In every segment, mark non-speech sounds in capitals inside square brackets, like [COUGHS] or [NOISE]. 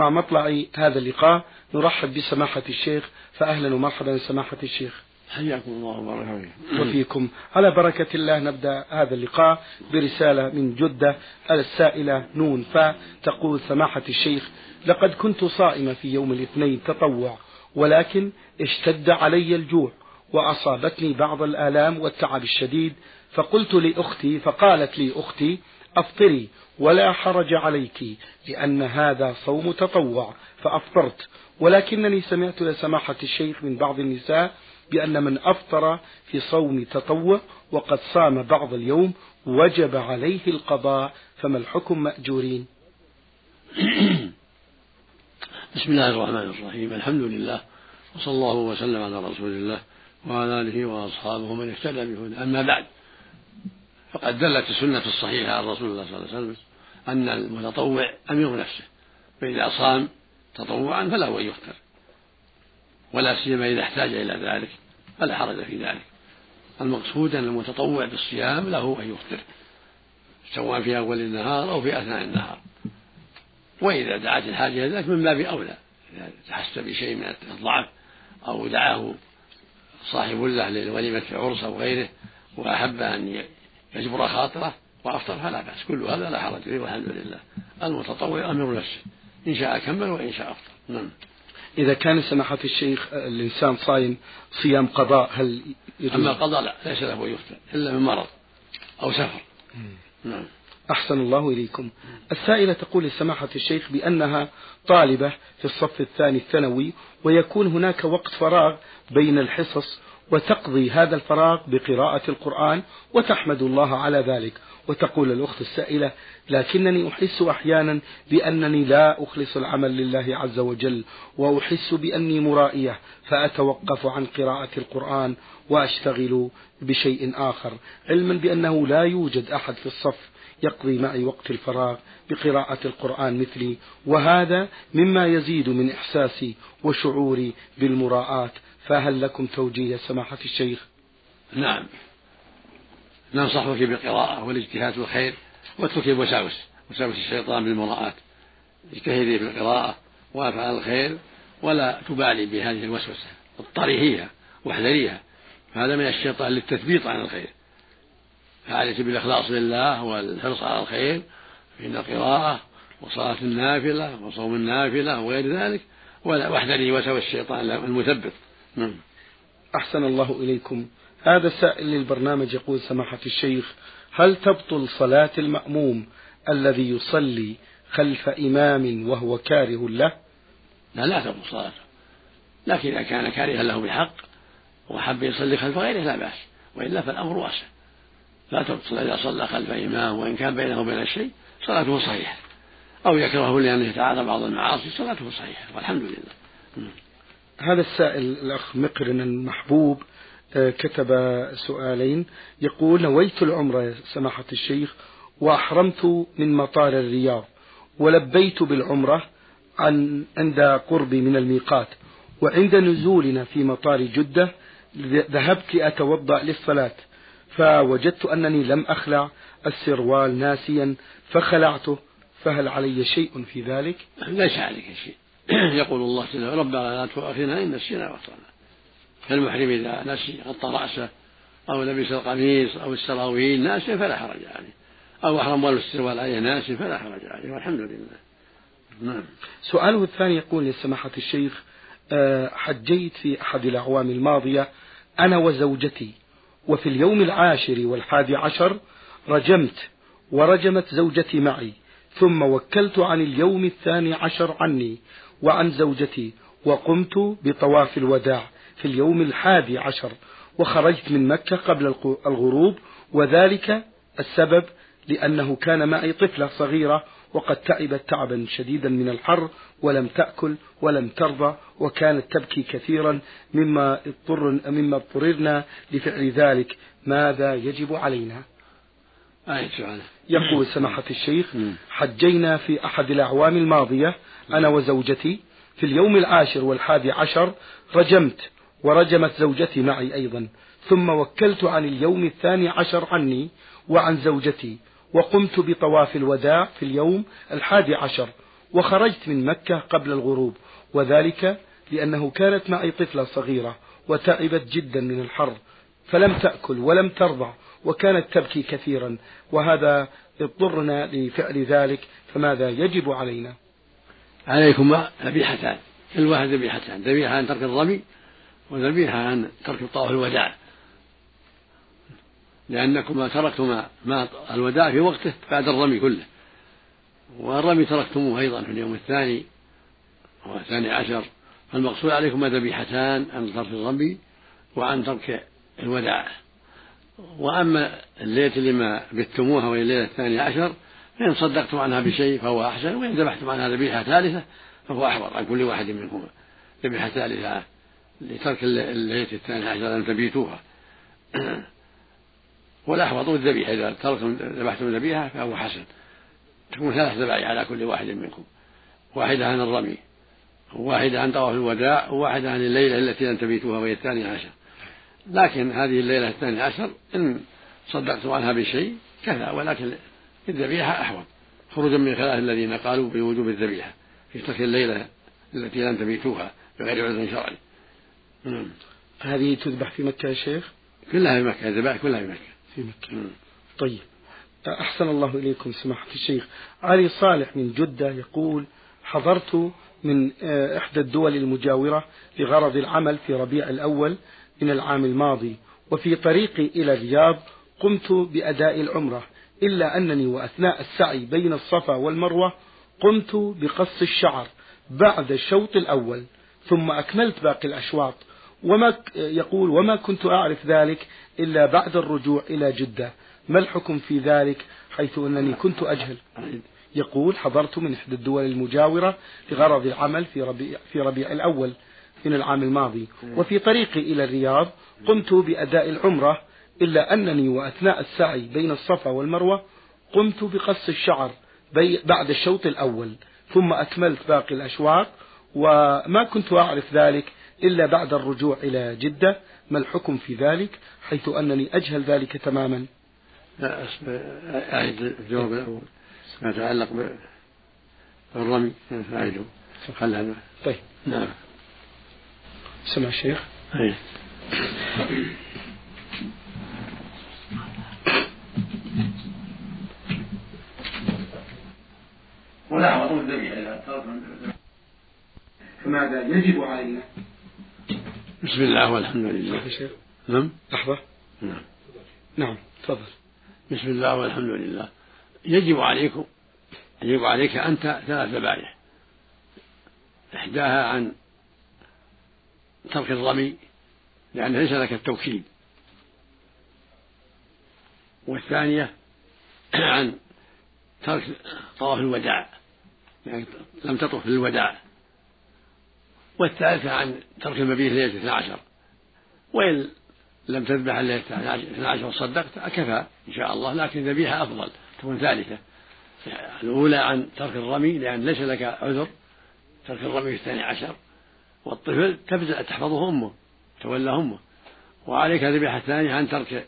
مع مطلع هذا اللقاء نرحب بسماحة الشيخ فأهلا ومرحبا سماحة الشيخ. حياكم الله وبارك وفيكم. على بركة الله نبدأ هذا اللقاء برسالة من جدة السائلة نون فا تقول سماحة الشيخ لقد كنت صائمة في يوم الاثنين تطوع ولكن اشتد علي الجوع وأصابتني بعض الآلام والتعب الشديد فقلت لأختي فقالت لي أختي أفطري ولا حرج عليك لأن هذا صوم تطوع فأفطرت. ولكنني سمعت لسماحة الشيخ من بعض النساء بأن من أفطر في صوم تطوع وقد صام بعض اليوم وجب عليه القضاء فما الحكم مأجورين؟ [COUGHS] بسم الله الرحمن الرحيم الحمد لله وصلى الله وسلم على رسول الله وعلى آله وأصحابه من اهتدى بهدى أما بعد فقد دلت السنة الصحيحة عن رسول الله صلى الله عليه وسلم أن المتطوع أمير نفسه فإذا صام تطوعا فله أن يفطر ولا سيما إذا احتاج إلى ذلك فلا حرج في ذلك. المقصود أن المتطوع بالصيام له أن يفطر سواء في أول النهار أو في أثناء النهار. وإذا دعت الحاجة إلى ذلك من باب أولى إذا تحس بشيء من الضعف أو دعاه صاحب له لوليمة عرس أو غيره وأحب أن يجبر خاطره وأفطر فلا بأس. كل هذا لا حرج فيه والحمد لله. المتطوع أمر نفسه إن شاء كمل وإن شاء أفطر. نعم. إذا كان سماحة الشيخ الإنسان صايم صيام قضاء هل يجوز؟ أما القضاء لا ليس له يفطر إلا من مرض أو سفر. نعم. أحسن الله إليكم. السائلة تقول لسماحة الشيخ بأنها طالبة في الصف الثاني الثانوي ويكون هناك وقت فراغ بين الحصص وتقضي هذا الفراغ بقراءة القرآن وتحمد الله على ذلك. وتقول الأخت السائلة لكنني أحس أحيانا بأنني لا أخلص العمل لله عز وجل وأحس بأني مرائية فأتوقف عن قراءة القرآن وأشتغل بشيء آخر علما بأنه لا يوجد أحد في الصف يقضي معي وقت الفراغ بقراءة القرآن مثلي. وهذا مما يزيد من إحساسي وشعوري بالمراءاة فهل لكم توجيه سماحة الشيخ؟ نعم. ننصحك بالقراءة والاجتهاد في الخير واترك الوساوس وساوس الشيطان بالمراءة اجتهدي في القراءة وافعل الخير ولا تبالي بهذه الوسوسة اضطريها واحذريها. هذا من الشيطان للتثبيط عن الخير. فعليك بالإخلاص لله والحرص على الخير فإن القراءة وصلاة النافلة وصوم النافلة وغير ذلك واحذري وسوس الشيطان المثبط نعم. أحسن الله إليكم. هذا سائل للبرنامج يقول سماحة الشيخ هل تبطل صلاة المأموم الذي يصلي خلف إمام وهو كاره له؟ لا لا تبطل صلاته لكن إذا كان كارها له بالحق وحب يصلي خلف غيره لا بأس وإلا فالأمر واسع. لا تبطل إذا صلى خلف إمام وإن كان بينه وبين الشيء صلاته صحيحة. أو يكرهه لأنه يتعاطى بعض المعاصي صلاته صحيحة والحمد لله. هذا السائل الأخ مقرن المحبوب آه، كتب سؤالين يقول نويت العمرة سماحة الشيخ وأحرمت من مطار الرياض ولبيت بالعمرة عن عند قربي من الميقات وعند نزولنا في مطار جدة ذهبت لأتوضأ للصلاة فوجدت أنني لم أخلع السروال ناسيا فخلعته فهل علي شيء في ذلك؟ ليس عليك شيء [CLEARS THROAT] يقول الله جل ربنا لا تؤاخذنا إن نسينا واخطأنا فالمحرم إذا نسي غطى رأسه أو لبس القميص أو السراويل ناسيا فلا حرج عليه. أو أحرم ولو السروال عليه ناسي فلا حرج عليه والحمد لله. نعم. سؤاله الثاني يقول لسماحة الشيخ آه، حجيت في أحد الأعوام الماضية أنا وزوجتي وفي اليوم العاشر والحادي عشر رجمت ورجمت زوجتي معي ثم وكلت عن اليوم الثاني عشر عني وعن زوجتي وقمت بطواف الوداع في اليوم الحادي عشر وخرجت من مكة قبل الغروب وذلك السبب لأنه كان معي طفلة صغيرة وقد تعبت تعبا شديدا من الحر ولم تأكل ولم ترضى وكانت تبكي كثيرا مما اضطر مما اضطررنا لفعل ذلك ماذا يجب علينا؟ آية يقول سماحة الشيخ حجينا في أحد الأعوام الماضية أنا وزوجتي في اليوم العاشر والحادي عشر رجمت ورجمت زوجتي معي أيضا ثم وكلت عن اليوم الثاني عشر عني وعن زوجتي وقمت بطواف الوداع في اليوم الحادي عشر وخرجت من مكة قبل الغروب وذلك لأنه كانت معي طفلة صغيرة وتعبت جدا من الحر فلم تأكل ولم ترضع وكانت تبكي كثيرا وهذا اضطرنا لفعل ذلك فماذا يجب علينا؟ عليكم ذبيحتان كل واحد ذبيحتان ذبيحة عن ترك الرمي وذبيحة عن ترك الطواف الوداع. لأنكما تركتما ما الوداع في وقته بعد الرمي كله. والرمي تركتموه أيضا في اليوم الثاني والثاني عشر. فالمقصود عليكم ذبيحتان عن ترك الرمي وعن ترك الوداع. وأما الليلة اللي ما بتموها وهي الليلة الثانية عشر فإن صدقتم عنها بشيء فهو أحسن وإن ذبحتم عنها ذبيحة ثالثة فهو أحوط عن كل واحد منهما. ذبيحة ثالثة لترك الليلة الثانية عشر أن تبيتوها [CLEARS THROAT] والأحوط الذبيحة إذا تركتم ذبحتم الذبيحة فهو حسن. تكون ثلاث ذبائح على كل واحد منكم. واحدة عن الرمي وواحدة عن طواف الوداع وواحدة عن الليلة التي لم تبيتوها وهي الثانية عشر. لكن هذه الليلة الثانية عشر إن صدقتم عنها بشيء كفى ولكن الذبيحة أحوط. خروجا من خلاف الذين قالوا بوجوب الذبيحة. في ترك الليلة التي لم تبيتوها بغير عذر شرعي. نعم. هذه تذبح في مكة يا شيخ؟ كلها في مكة الذبائح كلها في مكة. في مكة. مم. طيب. أحسن الله إليكم سماحة الشيخ. علي صالح من جدة يقول حضرت من آه، إحدى الدول المجاورة لغرض العمل في ربيع الأول من العام الماضي وفي طريقي إلى الرياض قمت بأداء العمرة إلا أنني وأثناء السعي بين الصفا والمروة قمت بقص الشعر بعد الشوط الأول ثم أكملت باقي الأشواط. وما يقول وما كنت أعرف ذلك إلا بعد الرجوع إلى جدة. ما الحكم في ذلك حيث أنني كنت أجهل؟ يقول حضرت من إحدى الدول المجاورة لغرض العمل في ربيع, في ربيع الأول. من العام الماضي. وفي طريقي إلى الرياض قمت بأداء العمرة إلا أنني وأثناء السعي بين الصفا والمروة قمت بقص الشعر بعد الشوط الأول ثم أكملت باقي الأشواط وما كنت أعرف ذلك إلا بعد الرجوع إلى جدة. ما الحكم في ذلك؟ حيث أنني أجهل ذلك تماما. لا أعيد الجواب الأول. ما يتعلق بالرمي خلها طيب. نعم. سمع الشيخ؟ أي ولا الذبيحة إذا فماذا يجب علينا؟ بسم الله والحمد لله. شيخ نعم. لحظة. نعم. نعم تفضل. بسم الله والحمد لله. يجب عليكم يجب عليك أنت ثلاث ذبائح إحداها عن ترك الرمي لأن ليس لك التوكيد والثانية [CLEARS THROAT] عن ترك طواف الوداع يعني لم تطف للوداع. والثالثة عن ترك المبيت ليلة الاثنى عشر. وإن لم تذبح الليلة الاثنى عشر وصدقت كفى إن شاء الله لكن ذبيحة أفضل تكون ثالثة. الأولى عن ترك الرمي لأن ليس لك عذر ترك الرمي في الثاني عشر. والطفل تبدأ تحفظه أمه تولى أمه. وعليك الذبيحة الثانية عن ترك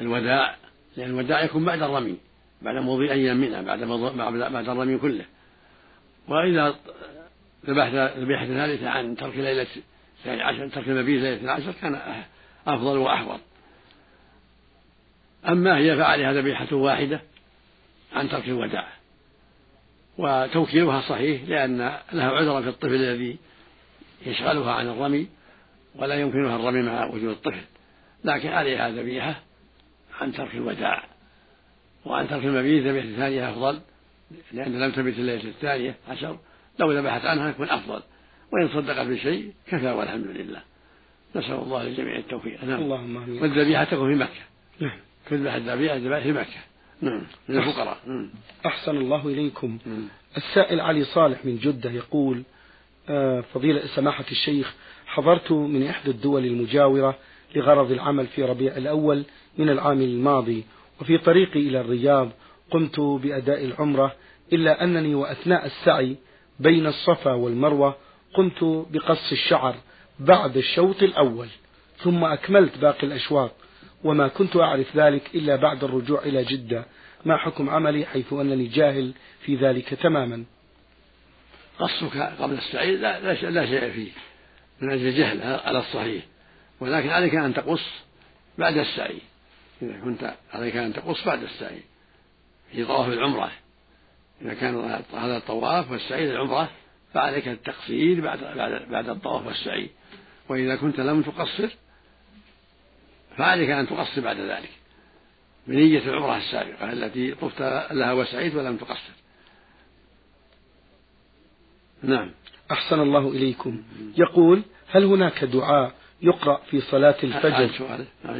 الوداع لأن الوداع يكون بعد الرمي بعد مضي أيام منها بعد بعد الرمي كله. وإذا ذبحت ذبيحة ثالثة عن ترك ليلة الثاني عشر ترك المبيت ليلة العشر كان أفضل وأحوط. أما هي فعلها ذبيحة واحدة عن ترك الوداع. وتوكيلها صحيح لأن لها عذرا في الطفل الذي يشغلها عن الرمي ولا يمكنها الرمي مع وجود الطفل. لكن عليها ذبيحة عن ترك الوداع وعن ترك المبيت ذبيحة ثانية أفضل لأن لم تبت الليلة الثانية عشر. لو ذبحت عنها يكون أفضل. وإن صدقت بشيء كفى والحمد لله. نسأل الله للجميع التوفيق. نعم. اللهم آمين. والذبيحة تكون في مكة. نعم. تذبح الذبيحة في مكة. نعم. للفقراء. نعم. أحسن الله إليكم. نعم. السائل علي صالح من جدة يقول فضيلة سماحة الشيخ حضرت من إحدى الدول المجاورة لغرض العمل في ربيع الأول من العام الماضي وفي طريقي إلى الرياض قمت بأداء العمرة إلا أنني وأثناء السعي بين الصفا والمروة قمت بقص الشعر بعد الشوط الأول ثم أكملت باقي الأشواط وما كنت أعرف ذلك إلا بعد الرجوع إلى جدة ما حكم عملي حيث أنني جاهل في ذلك تماما؟ قصك قبل السعي لا, لا, شيء فيه. من أجل الجهل على الصحيح. ولكن عليك أن تقص بعد السعي. إذا كنت عليك أن تقص بعد السعي. في طواف العمرة. إذا كان هذا الطواف والسعي للعمرة فعليك التقصير بعد بعد بعد الطواف والسعي. وإذا كنت لم تقصر فعليك أن تقصر بعد ذلك. بنية العمرة السابقة التي طفت لها وسعيت ولم تقصر. نعم. أحسن الله إليكم. يقول هل هناك دعاء يقرأ في صلاة الفجر؟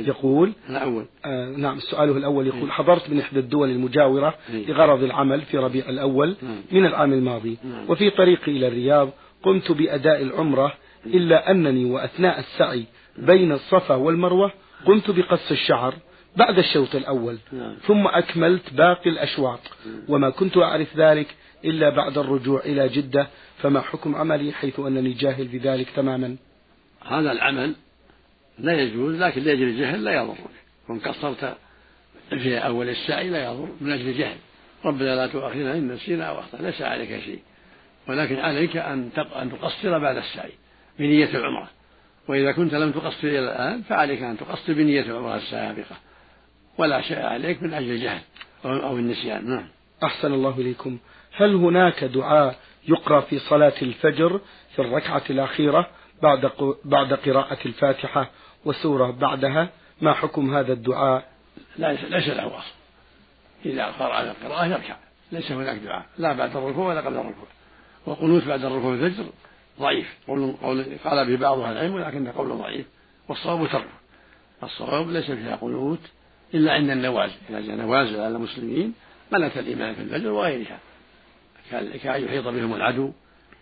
يقول الأول. آه نعم سؤاله الأول يقول حضرت من إحدى الدول المجاورة لغرض العمل في ربيع الأول من العام الماضي وفي طريقي إلى الرياض قمت بأداء العمرة إلا أنني وأثناء السعي بين الصفا والمروة قمت بقص الشعر بعد الشوط الأول ثم أكملت باقي الأشواط وما كنت أعرف ذلك إلا بعد الرجوع إلى جدة فما حكم عملي حيث أنني جاهل بذلك تماما؟ هذا العمل لا يجوز لكن لأجل الجهل لا يضرك. وإن قصرت في أول السعي لا يضر من أجل الجهل. ربنا لا تؤاخذنا إن نسينا أو أخطأنا ليس عليك شيء. ولكن عليك أن أن تقصر بعد السعي بنية العمرة. وإذا كنت لم تقصر إلى الآن فعليك أن تقصر بنية العمرة السابقة. ولا شيء عليك من أجل الجهل أو النسيان. نعم. أحسن الله إليكم. هل هناك دعاء يقرأ في صلاة الفجر في الركعة الأخيرة بعد بعد قراءة الفاتحة وسورة بعدها؟ ما حكم هذا الدعاء؟ ليس له أصل. إذا قرأ القراءة يركع. ليس هناك دعاء. لا بعد الركوع ولا قبل الركوع. وقنوت بعد الركوع الفجر ضعيف. قول قول قال به بعض أهل العلم ولكنه قول ضعيف. والصواب تركه الصواب ليس فيها قنوت إلا عند النوازل. إذا جاء نوازل على المسلمين ملك الإمام في الفجر وغيرها كأن يحيط بهم العدو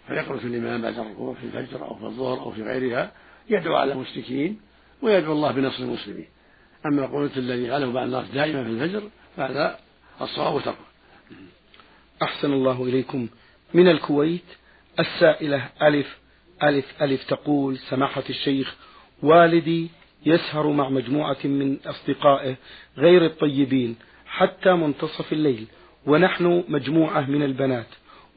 فيقنط الإمام بعد الركوع في الفجر أو في الظهر أو في غيرها يدعو على المشركين ويدعو الله بنصر المسلمين. أما القنوت الذي فعله بعض الناس دائما في الفجر فهذا الصواب تركه أحسن الله إليكم. من الكويت السائلة ألف ألف ألف تقول سماحة الشيخ والدي يسهر مع مجموعة من أصدقائه غير الطيبين. حتى منتصف الليل. ونحن مجموعة من البنات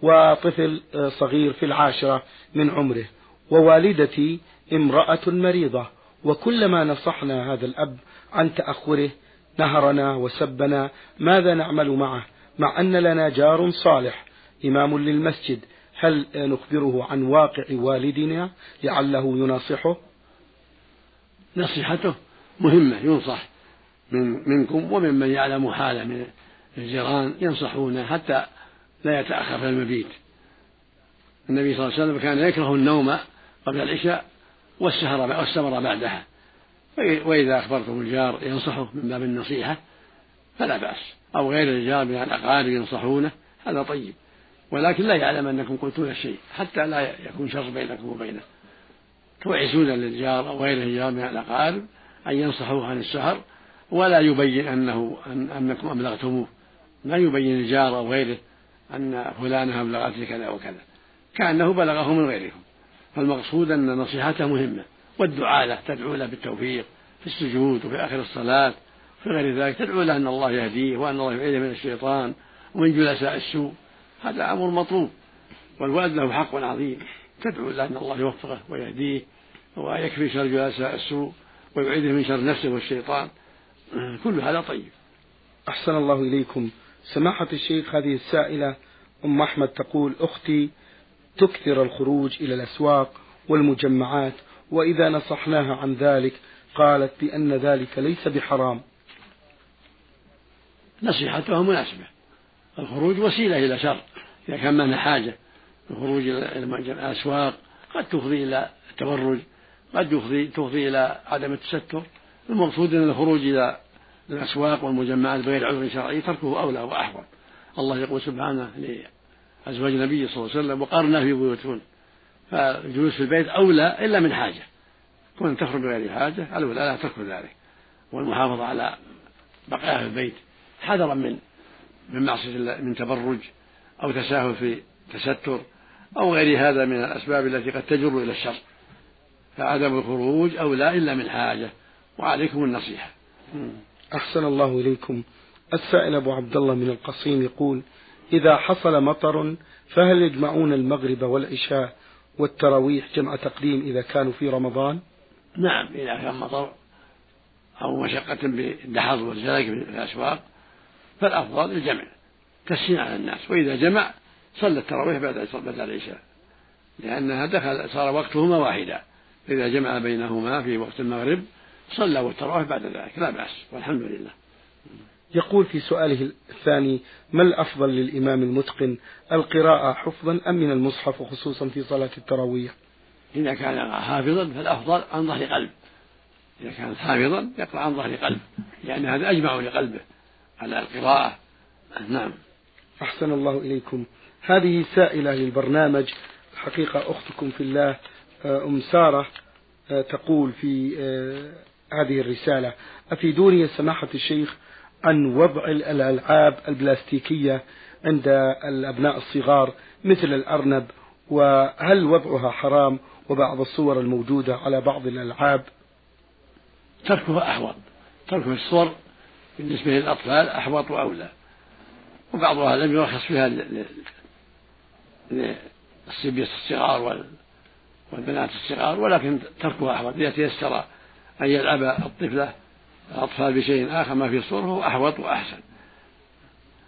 وطفل صغير في العاشرة من عمره ووالدتي امرأة مريضة. وكلما نصحنا هذا الأب عن تأخره نهرنا وسبنا ماذا نعمل معه مع أن لنا جار صالح إمام للمسجد. هل نخبره عن واقع والدنا لعله يناصحه؟ نصيحته مهمة ينصح. من منكم وممن يعلم حاله من الجيران ينصحونه حتى لا يتأخر في المبيت. النبي صلى الله عليه وسلم كان يكره النوم قبل العشاء والسهر والسمر بعدها. وإذا أخبرتم الجار ينصحه من باب النصيحة فلا بأس. أو غير الجار من الأقارب ينصحونه هذا طيب. ولكن لا يعلم أنكم قلتون الشيء حتى لا يكون شر بينكم وبينه. توعسون للجار أو غير الجار من الأقارب أن ينصحوه عن السهر ولا يبين أنه أن أنكم أبلغتموه. لا يبين الجار أو غيره أن فلانة أبلغتني كذا وكذا. كأنه بلغه من غيركم فالمقصود أن نصيحته مهمة والدعاء له تدعو له بالتوفيق في السجود وفي آخر الصلاة. في غير ذلك تدعو له أن الله يهديه وأن الله يبعده من الشيطان ومن جلساء السوء. هذا أمر مطلوب والولد له حق عظيم. تدعو له أن الله يوفقه ويهديه ويكفي شر جلساء السوء ويبعده من شر نفسه والشيطان. كل هذا طيب. أحسن الله إليكم. سماحة الشيخ هذه السائلة أم أحمد تقول أختي تكثر الخروج إلى الأسواق والمجمعات وإذا نصحناها عن ذلك قالت بأن ذلك ليس بحرام. نصيحتها مناسبة. الخروج وسيلة إلى شر. إذا كان منها حاجة الخروج إلى الأسواق قد تفضي إلى التبرج قد تفضي تفضي إلى عدم التستر. المقصود أن الخروج إلى الأسواق والمجمعات بغير عذر شرعي تركه أولى وأحوط الله يقول سبحانه لأزواج النبي صلى الله عليه وسلم وقارنا في بيوتكن فالجلوس في البيت أولى إلا من حاجة. كون تخرج بغير حاجة الأولى لا ترك ذلك. والمحافظة على بقائها في البيت حذرا من من معصية من تبرج أو تساهل في تستر أو غير هذا من الأسباب التي قد تجر إلى الشر. فعدم الخروج أولى إلا من حاجة. وعليكم النصيحة. أحسن الله إليكم. السائل أبو عبد الله من القصيم يقول إذا حصل مطر فهل يجمعون المغرب والعشاء والتراويح جمع تقديم إذا كانوا في رمضان؟ نعم إذا كان مطر أو مشقة بالدحض والزلق في الأسواق فالأفضل الجمع تسهيل على الناس. وإذا جمع صلى التراويح بعد بعد العشاء لأنها دخل صار وقتهما واحدا. إذا جمع بينهما في وقت المغرب صلى والتراويح بعد ذلك لا بأس والحمد لله. يقول في سؤاله الثاني ما الأفضل للإمام المتقن القراءة حفظا أم من المصحف خصوصا في صلاة التراويح؟ إذا كان حافظا فالأفضل عن ظهر قلب. إذا كان حافظا يقرأ عن ظهر قلب لأن هذا أجمع لقلبه على القراءة. نعم. أحسن الله إليكم. هذه سائلة للبرنامج حقيقة أختكم في الله أم سارة آه، تقول في آه، هذه الرسالة. أفيدوني سماحة الشيخ عن وضع الألعاب البلاستيكية عند الأبناء الصغار مثل الأرنب وهل وضعها حرام؟ وبعض الصور الموجودة على بعض الألعاب. تركها أحوط. ترك الصور بالنسبة للأطفال أحوط وأولى. وبعضها لم يرخص فيها للصبية الصغار والبنات الصغار ولكن تركها أحوط. إذا تيسر أن يلعب الطفلة الأطفال بشيء آخر ما في الصور هو أحوط وأحسن.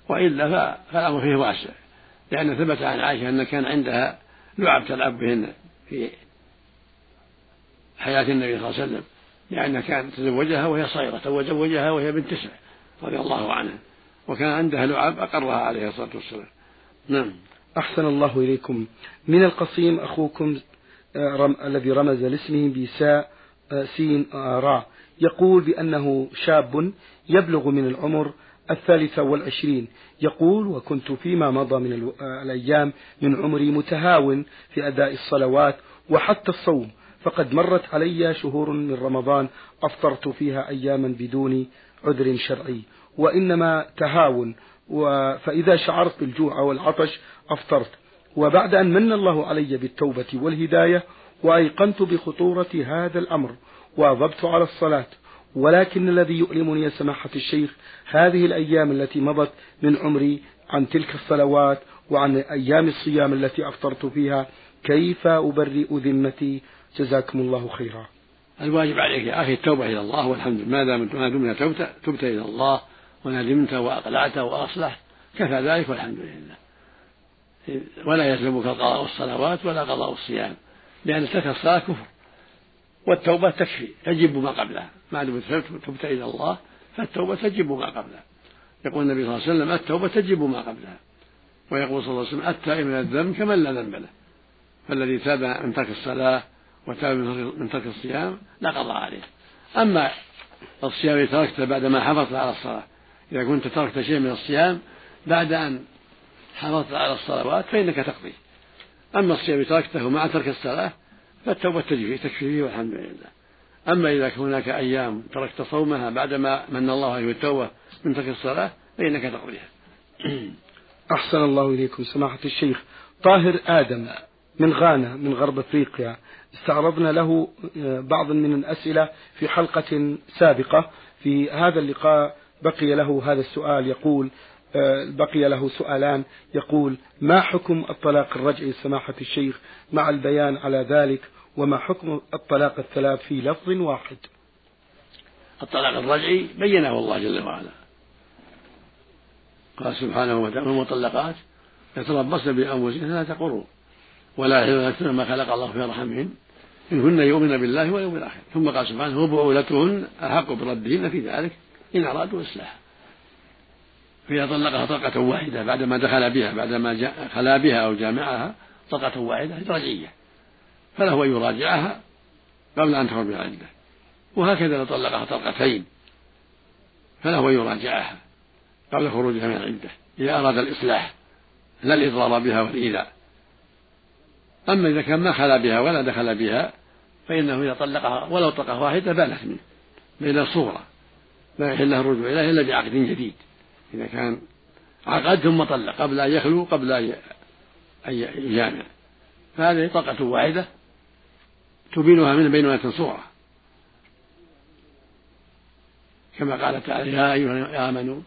وإلا فالأمر فيه واسع. لأن ثبت عن عائشة أن كان عندها لعب تلعب بهن في حياة النبي صلى الله عليه وسلم لأنها كانت تزوجها وهي صغيرة تزوجها وهي بنت تسع رضي الله عنها وكان عندها لعب أقرها عليه الصلاة والسلام. نعم. أحسن الله إليكم. من القصيم أخوكم آه، رم الذي رمز لاسمه بساء سين آه، را. يقول بأنه شاب يبلغ من العمر الثالثة والعشرين. يقول وكنت فيما مضى من الأيام من عمري متهاون في أداء الصلوات وحتى الصوم فقد مرت علي شهور من رمضان أفطرت فيها أياما بدون عذر شرعي وإنما تهاون فإذا شعرت بالجوع والعطش أفطرت وبعد أن من الله علي بالتوبة والهداية وأيقنت بخطورة هذا الأمر واظبت على الصلاة ولكن الذي يؤلمني يا سماحة الشيخ هذه الأيام التي مضت من عمري عن تلك الصلوات وعن أيام الصيام التي أفطرت فيها كيف أبرئ ذمتي؟ جزاكم الله خيرا. الواجب عليك يا أخي التوبة إلى الله والحمد لله ما دام ما دمت تبت تبت إلى الله وندمت وأقلعت وأصلحت كفى ذلك والحمد لله. ولا يلزمك قضاء الصلوات ولا قضاء الصيام. لأن ترك الصلاة كفر والتوبة تكفي تجب ما قبلها. ما دمت تبت إلى الله فالتوبة تجب ما قبلها. يقول النبي صلى الله عليه وسلم التوبة تجب ما قبلها. ويقول صلى الله عليه وسلم التائب من الذنب كمن لا ذنب له. فالذي تاب من ترك الصلاة وتاب من ترك الصيام لا قضاء عليه. أما الصيام الذي تركته بعدما حفظت على الصلاة إذا كنت تركت شيء من الصيام بعد أن حافظت على الصلوات فإنك تقضي. أما الصيام تركته مع ترك الصلاة فالتوبة تجري تكفي فيه والحمد لله. أما إذا هناك أيام تركت صومها بعدما من الله عليه بالتوبة من ترك الصلاة فإنك تقضيها. [CLEARS THROAT] أحسن الله إليكم سماحة الشيخ. طاهر آدم من غانا من غرب أفريقيا استعرضنا له آه، بعض من الأسئلة في حلقة سابقة. في هذا اللقاء بقي له هذا السؤال يقول بقي له سؤالان. يقول ما حكم الطلاق الرجعي سماحة الشيخ مع البيان على ذلك؟ وما حكم الطلاق الثلاث في لفظ واحد؟ الطلاق الرجعي بينه الله جل وعلا. قال سبحانه وتعالى المطلقات يتربصن بأنفسهن ثلاثة قروء ولا يحل ما خلق الله في رحمهن إن كن يؤمن بالله واليوم الآخر. ثم قال سبحانه وبعولتهن أحق بردهن في ذلك إن أرادوا إصلاحا. فإذا طلقها طلقة واحدة بعدما دخل بها بعدما خلا بها أو جامعها طلقة واحدة رجعية. فله أن يراجعها قبل أن تخرج من العدة. وهكذا لو طلقها طلقتين فله أن يراجعها قبل خروجها من العدة إذا أراد الإصلاح لا الإضرار بها والإيذاء أما إذا كان ما خلا بها ولا دخل بها فإنه إذا طلقها ولو طلقة واحدة بانت منه بين الصورة. لا يحل له الرجوع إليه إلا بعقد جديد. إذا كان عقد ثم طلق قبل أن يخلو قبل أن يجامع. فهذه طلقة واحدة تبينها من بينونة صورة. كما قال تعالى يا أيها آمنوا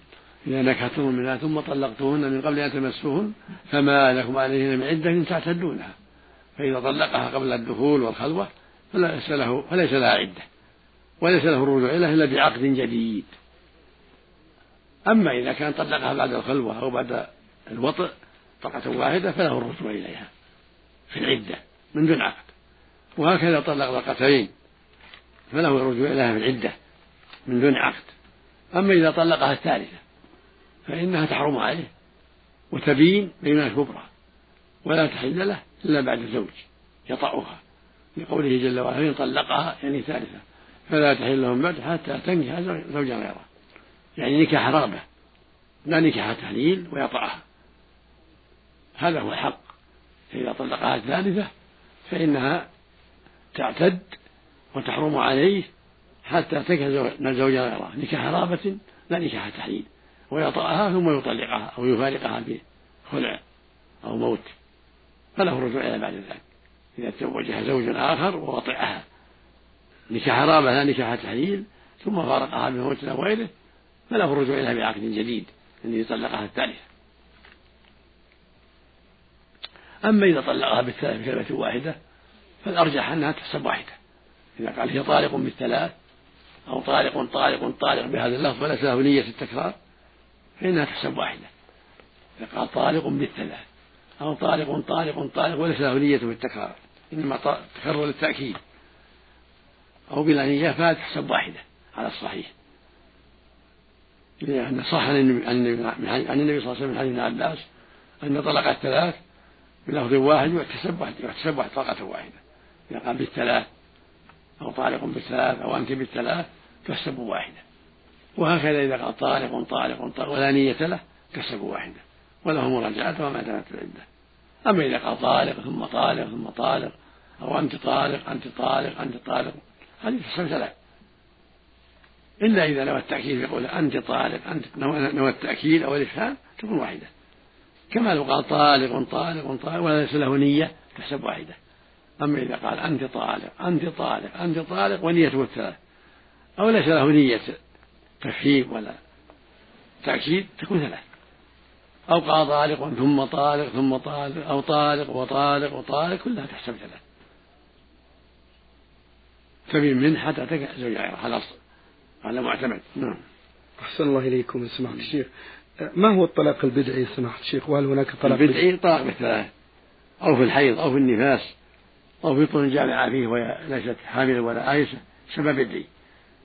إذا نكحتم منها ثم طلقتهن من قبل أن تمسوهن فما لكم عليهن من عدة تعتدونها. فإذا طلقها قبل الدخول والخلوة فليس له فليس لها عدة وليس له الرجوع إليها إلا بعقد جديد. أما إذا كان طلقها بعد الخلوة أو بعد الوطء طلقة واحدة فله الرجوع إليها في العدة من دون عقد. وهكذا طلق طلقتين فله الرجوع إليها في العدة من دون عقد. أما إذا طلقها الثالثة فإنها تحرم عليه وتبين بينها الكبرى ولا تحل له إلا بعد الزوج يطأها. لقوله جل وعلا طلقها يعني ثالثة فلا تحل لهم بعد حتى تنكح زوجا غيره. يعني نكاح رغبة لا نكاح تحليل ويطأها. هذا هو الحق. فإذا طلقها الثالثة فإنها تعتد وتحرم عليه حتى تنكح زوجا غيره. نكاح رغبة لا نكاح تحليل. ويطأها ثم يطلقها أو يفارقها بخلع أو موت. فله الرجوع إلى بعد ذلك. إذا تزوجها زوج آخر ووطئها. نكاح رابع لا نكاح تحليل. ثم فارقها بموت أو غيره فله الرجوع إليها بعقد جديد الذي طلقها الثالثة. أما إذا طلقها بالثلاث بكلمة واحدة فالأرجح أنها تحسب واحدة. إذا قال هي طالق بالثلاث أو طالق طالق طالق بهذا اللفظ وليس له نية التكرار فإنها تحسب واحدة. إذا قال طالق بالثلاث أو طالق طالق طالق وليس له نية بالتكرار إنما تكرر للتأكيد. أو بلا نية فلا تحسب واحدة على الصحيح. لأن صح عن النبي, عن النبي صلى الله عليه وسلم من حديث ابن عباس أن طلق الثلاث بلفظ واحد يحتسب يحتسب طلقة واحدة. إذا قال بالثلاث أو طالق بالثلاث أو أنت بالثلاث تحسب واحدة. وهكذا إذا قال طالق طالق طالق ولا نية له تحسب واحدة. وله مراجعة وما دامت العدة. أما إذا قال طالق ثم طالق ثم طالق أو أنت طالق أنت طالق أنت طالق هذه تحسب ثلاث. إلا إذا نوى التأكيد يقول أنت طالق أنت نوى التأكيد أو الإفهام تكون واحدة. كما لو قال طالق طالق طالق وليس له نية تحسب واحدة. أما إذا قال أنت طالق أنت طالق أنت طالق ونيته الثلاث. أو ليس له نية تفهيم ولا تأكيد تكون ثلاث. أو قال طالق ثم طالق ثم طالق أو طالق وطالق وطالق كلها تحسب ثلاث. تبين من حتى تقع زوج غيره هذا أصل هذا معتمد. نعم. أحسن الله إليكم. يا سماحة الشيخ ما هو الطلاق البدعي سماحة الشيخ؟ وهل هناك طلاق البدعي طلاق بالثلاث أو في الحيض أو في النفاس أو في طول جامعة فيه وهي ليست حاملة ولا آيسة سبب بدعي.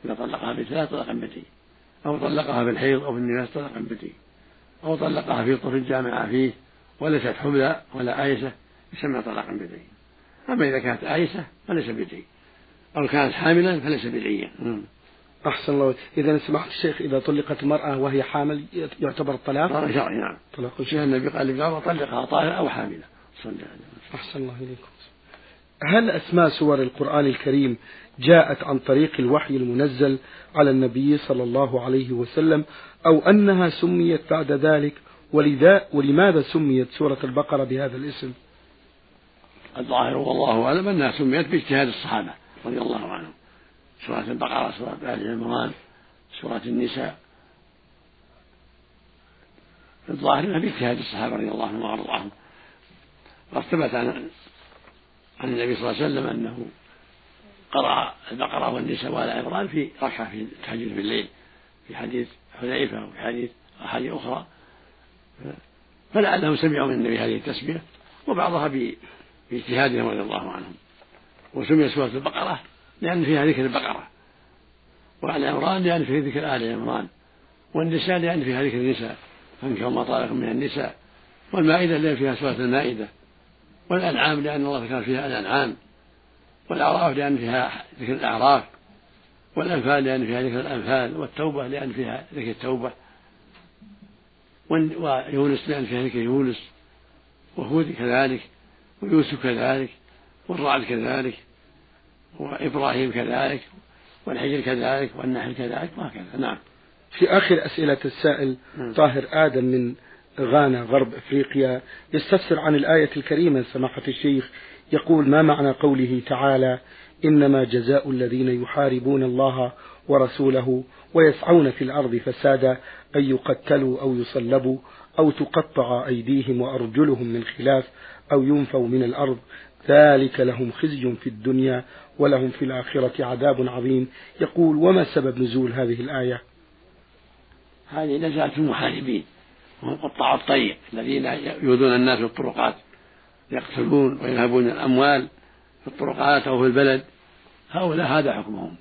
إذا طلقها بالثلاث طلاقا بدعي. أو طلقها بالحيض أو في النفاس طلاقا بدعي. أو طلقها في طرف الجامعة فيه وليست حبلى ولا آيسة يسمى طلاقا بدعي أما إذا كانت آيسة فليس بدعي أو كانت حاملا فليس بدعيا. أحسن الله. إذا سمحت الشيخ إذا طلقت المرأة وهي حامل يعتبر الطلاق؟ طلاق شرعي نعم. طلاق شرعي النبي قال للجارة طلقها طاهرة أو حاملة. صلى أحسن الله إليكم. هل أسماء سور القرآن الكريم جاءت عن طريق الوحي المنزل على النبي صلى الله عليه وسلم أو أنها سميت بعد ذلك؟ ولذا ولماذا سميت سورة البقرة بهذا الاسم؟ الظاهر والله أعلم أنها سميت باجتهاد الصحابة رضي الله عنهم. سورة البقرة سورة آل عمران سورة النساء. الظاهر أنها باجتهاد الصحابة رضي الله عنهم وأرضاهم وقد ثبت عن عن النبي صلى الله عليه وسلم أنه قرأ البقرة والنساء وآل عمران في ركعة في التهجد بالليل في حديث حذيفة وفي حديث أحاديث أخرى. فلعلهم سمعوا من النبي هذه التسمية وبعضها باجتهادهم رضي الله عنهم. وسمي سورة البقرة لأن فيها ذكر البقرة. وآل عمران لأن فيها ذكر آل عمران. والنساء لأن فيها ذكر النساء. فانكحوا ما طالق من النساء. والمائدة لأن فيها سورة المائدة. والأنعام لأن الله ذكر فيها الأنعام. والأعراف لأن فيها ذكر الأعراف. والأنفال لأن فيها ذكر الأنفال. والتوبة لأن فيها ذكر التوبة. ويونس لأن فيها ذكر يونس. وهود كذلك. ويوسف كذلك. والرعد كذلك. وإبراهيم كذلك والحجر كذلك والنحل كذلك وهكذا. نعم. في آخر أسئلة السائل طاهر آدم من غانا غرب أفريقيا يستفسر عن الآية الكريمة سماحة الشيخ يقول ما معنى قوله تعالى إنما جزاء الذين يحاربون الله ورسوله ويسعون في الأرض فسادا أن يقتلوا أو يصلبوا أو تقطع أيديهم وأرجلهم من خلاف أو ينفوا من الأرض ذلك لهم خزي في الدنيا ولهم في الآخرة عذاب عظيم. يقول وما سبب نزول هذه الآية؟ هذه نزلت المحاربين وهم قطاع الطريق الذين يؤذون الناس في الطرقات يقتلون وينهبون الأموال في الطرقات أو في البلد. هؤلاء هذا حكمهم.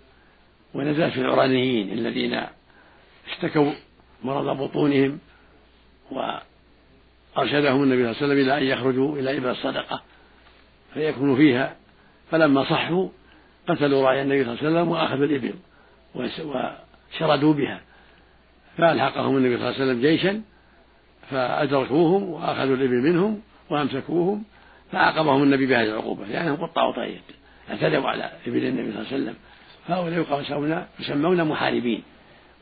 ونزلت في العرانيين الذين اشتكوا مرض بطونهم وأرشدهم النبي صلى الله عليه وسلم إلى أن يخرجوا إلى إبل الصدقة فيكونوا فيها فلما صحوا قتلوا راعي النبي صلى الله عليه وسلم وأخذوا الإبل وشردوا بها. فألحقهم النبي صلى الله عليه وسلم جيشا فأدركوهم وأخذوا الإبل منهم وأمسكوهم فعاقبهم النبي بهذه العقوبة. لأنهم يعني قطعوا طريق اعتدوا على إبل النبي صلى الله عليه وسلم. فهؤلاء يسمون محاربين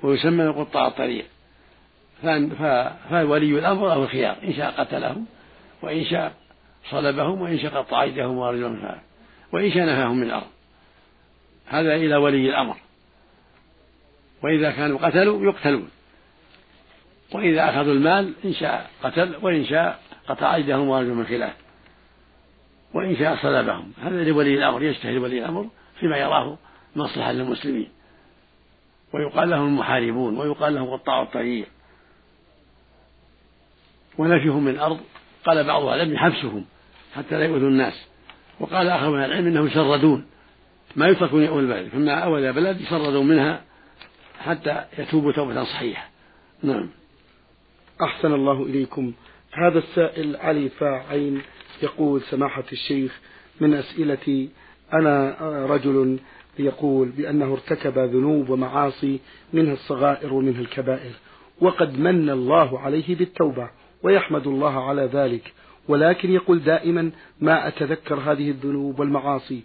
ويسمون قطاع الطريق. فولي الأمر له الخيار إن شاء قتلهم وإن شاء صلبهم وإن شاء قطع أيديهم وأرجلهم وإن شاء نهاهم من الأرض هذا إلى ولي الأمر. وإذا كانوا قتلوا يقتلون. وإذا أخذوا المال إن شاء قتل وإن شاء قطع أيديهم وأرجلهم من خلاف. وإن شاء صلبهم. هذا لولي الأمر يجتهد ولي الأمر فيما يراه مصلحة للمسلمين. ويقال لهم المحاربون ويقال لهم قطاع الطريق. ونفيهم من الأرض قال بعض أهل العلم حبسهم حتى لا يؤذوا الناس. وقال آخر من العلم إنهم يشردون. ما يتركون يؤذوا البلد فما أول بلد يشردون منها حتى يتوبوا توبة صحيحة. نعم. أحسن الله إليكم. هذا السائل علي فاعين يقول سماحة الشيخ من أسئلتي أنا رجل يقول بأنه ارتكب ذنوب ومعاصي منها الصغائر ومنها الكبائر وقد من الله عليه بالتوبة. ويحمد الله على ذلك. ولكن يقول دائما ما أتذكر هذه الذنوب والمعاصي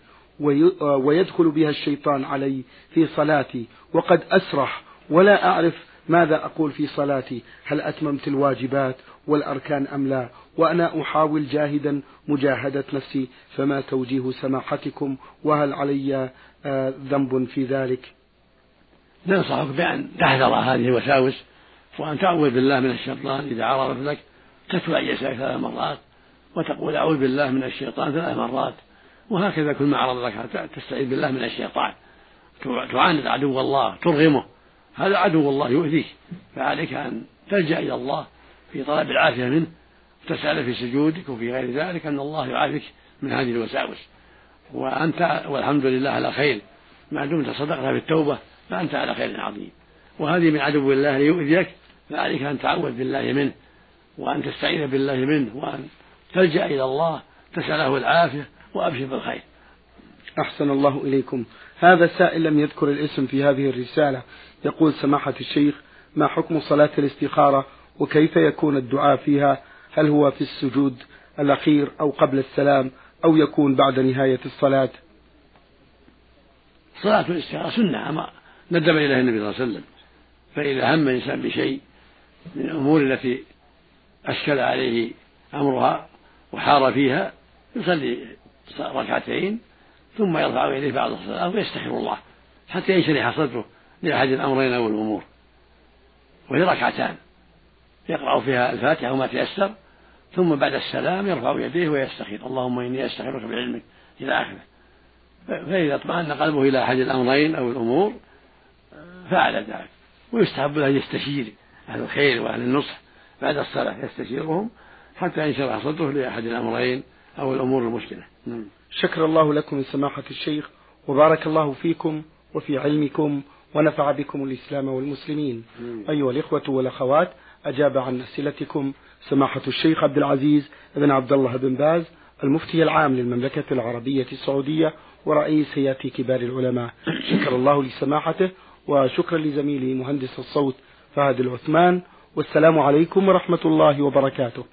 ويدخل بها الشيطان علي في صلاتي وقد أسرح ولا أعرف ماذا أقول في صلاتي. هل أتممت الواجبات والأركان أم لا؟ وأنا أحاول جاهدا مجاهدة نفسي فما توجيه سماحتكم؟ وهل علي آه، ذنب في ذلك؟ ننصحك بأن تحذر هذه الوساوس وأن تعوذ بالله من الشيطان إذا عرضت لك تتلو يسارك ثلاث مرات وتقول أعوذ بالله من الشيطان ثلاث مرات وهكذا كل ما عرض لك تستعيذ بالله من الشيطان. تعاند عدو الله ترغمه. هذا عدو الله يؤذيك. فعليك أن تلجأ إلى الله في طلب العافية منه. وتسأل في سجودك وفي غير ذلك أن الله يعافيك من هذه الوساوس. وأنت والحمد لله على خير. ما دمت صدقت في التوبة فأنت على خير عظيم. وهذه من عدو الله ليؤذيك. فعليك أن تعوذ بالله منه وأن تستعيذ بالله منه وأن تلجأ إلى الله تسأله العافية وأبشر بالخير. أحسن الله إليكم. هذا سائل لم يذكر الاسم في هذه الرسالة. يقول سماحة الشيخ ما حكم صلاة الاستخارة وكيف يكون الدعاء فيها؟ هل هو في السجود الأخير أو قبل السلام أو يكون بعد نهاية الصلاة؟ صلاة الاستخارة سنة أما ندب إليها النبي صلى الله عليه وسلم فإذا هم الإنسان بشيء من الأمور التي أشكل عليه أمرها وحار فيها يصلي ركعتين ثم يرفع يديه بعد الصلاة ويستغفر الله حتى ينشرح صدره لأحد الأمرين أو الأمور وهي ركعتان. يقرأ فيها الفاتحة وما تيسر ثم بعد السلام يرفع يديه ويستخير اللهم إني أستخيرك بعلمك إلى آخره. فإذا اطمأن قلبه إلى أحد الأمرين أو الأمور فعل ذلك. ويستحب له أن يستشير أهل الخير وأهل النصح بعد الصلاة يستشيرهم حتى ينشرح صدره لأحد الأمرين أو الأمور المشكلة نعم. شكر الله لكم سماحة الشيخ وبارك الله فيكم وفي علمكم ونفع بكم الإسلام والمسلمين مم. أيها الإخوة والأخوات أجاب عن أسئلتكم سماحة الشيخ عبد العزيز بن عبد الله بن باز المفتي العام للمملكة العربية السعودية ورئيس هيئة كبار العلماء شكر الله لسماحته وشكرا لزميلي مهندس الصوت فهد العثمان والسلام عليكم ورحمة الله وبركاته.